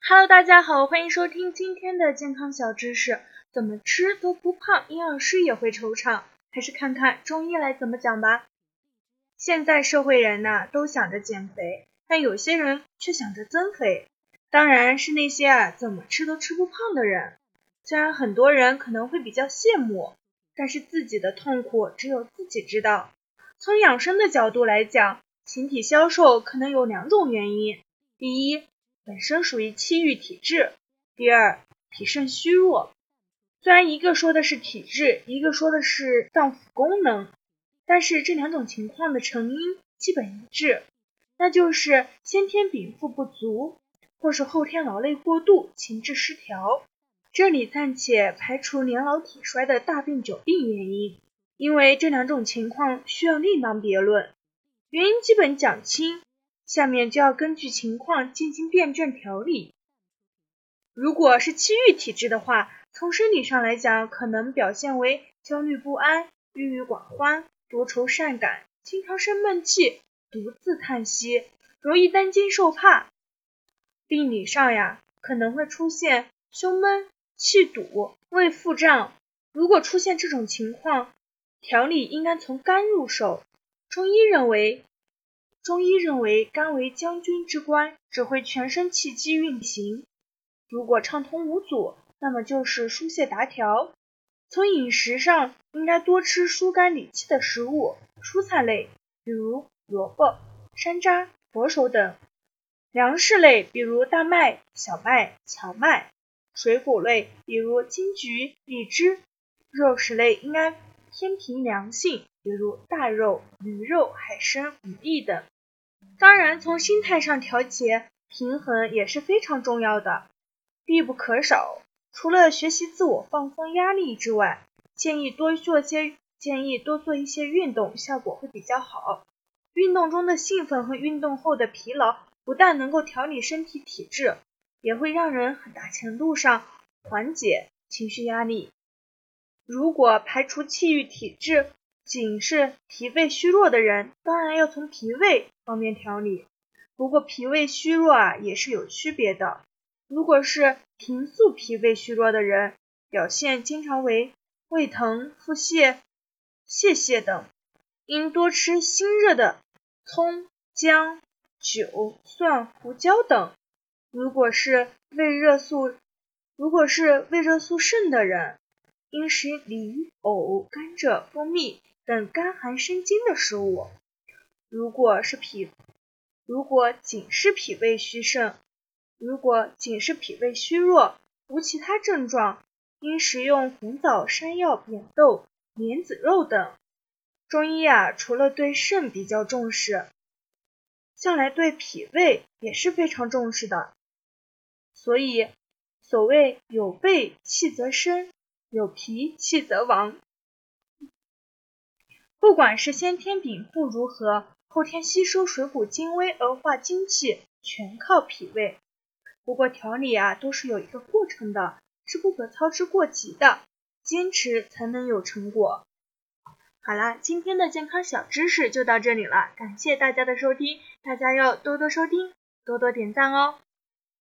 Hello，大家好，欢迎收听今天的健康小知识。怎么吃都不胖，营养师也会惆怅，还是看看中医来怎么讲吧。现在社会人呐，都想着减肥，但有些人却想着增肥，当然是那些啊怎么吃都吃不胖的人。虽然很多人可能会比较羡慕，但是自己的痛苦只有自己知道。从养生的角度来讲，形体消瘦可能有两种原因：第一，本身属于气郁体质；第二，脾肾虚弱。虽然一个说的是体质，一个说的是脏腑功能，但是这两种情况的成因基本一致，那就是先天禀赋不足，或是后天劳累过度、情志失调。这里暂且排除年老体衰的大病久病原因，因为这两种情况需要另当别论。原因基本讲清，下面就要根据情况进行辩证调理。如果是气郁体质的话，从生理上来讲，可能表现为焦虑不安、郁郁寡欢、多愁善感、经常生闷气、独自叹息、容易担惊受怕。病理上呀，可能会出现胸闷、气堵、胃腹胀。如果出现这种情况，调理应该从肝入手。中医认为，中医认为肝为将军之官，指挥全身气机运行。如果畅通无阻，那么就是疏泄达调。从饮食上，应该多吃疏肝理气的食物，蔬菜类，比如萝卜、山楂、佛手等；粮食类，比如大麦、小麦、荞麦；水果类，比如金桔、荔枝；肉食类应该偏平凉性，比如大肉、驴肉、海参、鱼翼等。当然，从心态上调节平衡也是非常重要的，必不可少。除了学习自我放松压力之外，建议多做些建议多做一些运动，效果会比较好。运动中的兴奋和运动后的疲劳，不但能够调理身体体质，也会让人很大程度上缓解情绪压力。如果排除气郁体质，仅是脾胃虚弱的人，当然要从脾胃方面调理。不过脾胃虚弱啊，也是有区别的。如果是平素脾胃虚弱的人，表现经常为胃疼、腹泻、泄泻等，应多吃辛热的葱、姜、酒、蒜、胡椒等。如果是胃热素，如果是胃热素盛的人，应食梨、藕、甘蔗、蜂蜜等甘寒生津的食物。如果是脾，如果仅是脾胃虚盛。如果仅是脾胃虚弱，无其他症状，应食用红枣、山药、扁豆、莲子肉等。中医啊，除了对肾比较重视，向来对脾胃也是非常重视的。所以，所谓有备气则生，有脾气则亡。不管是先天禀赋如何，后天吸收水谷精微而化精气，全靠脾胃。不过调理啊都是有一个过程的，是不可操之过急的，坚持才能有成果。好啦，今天的健康小知识就到这里了，感谢大家的收听，大家要多多收听，多多点赞哦。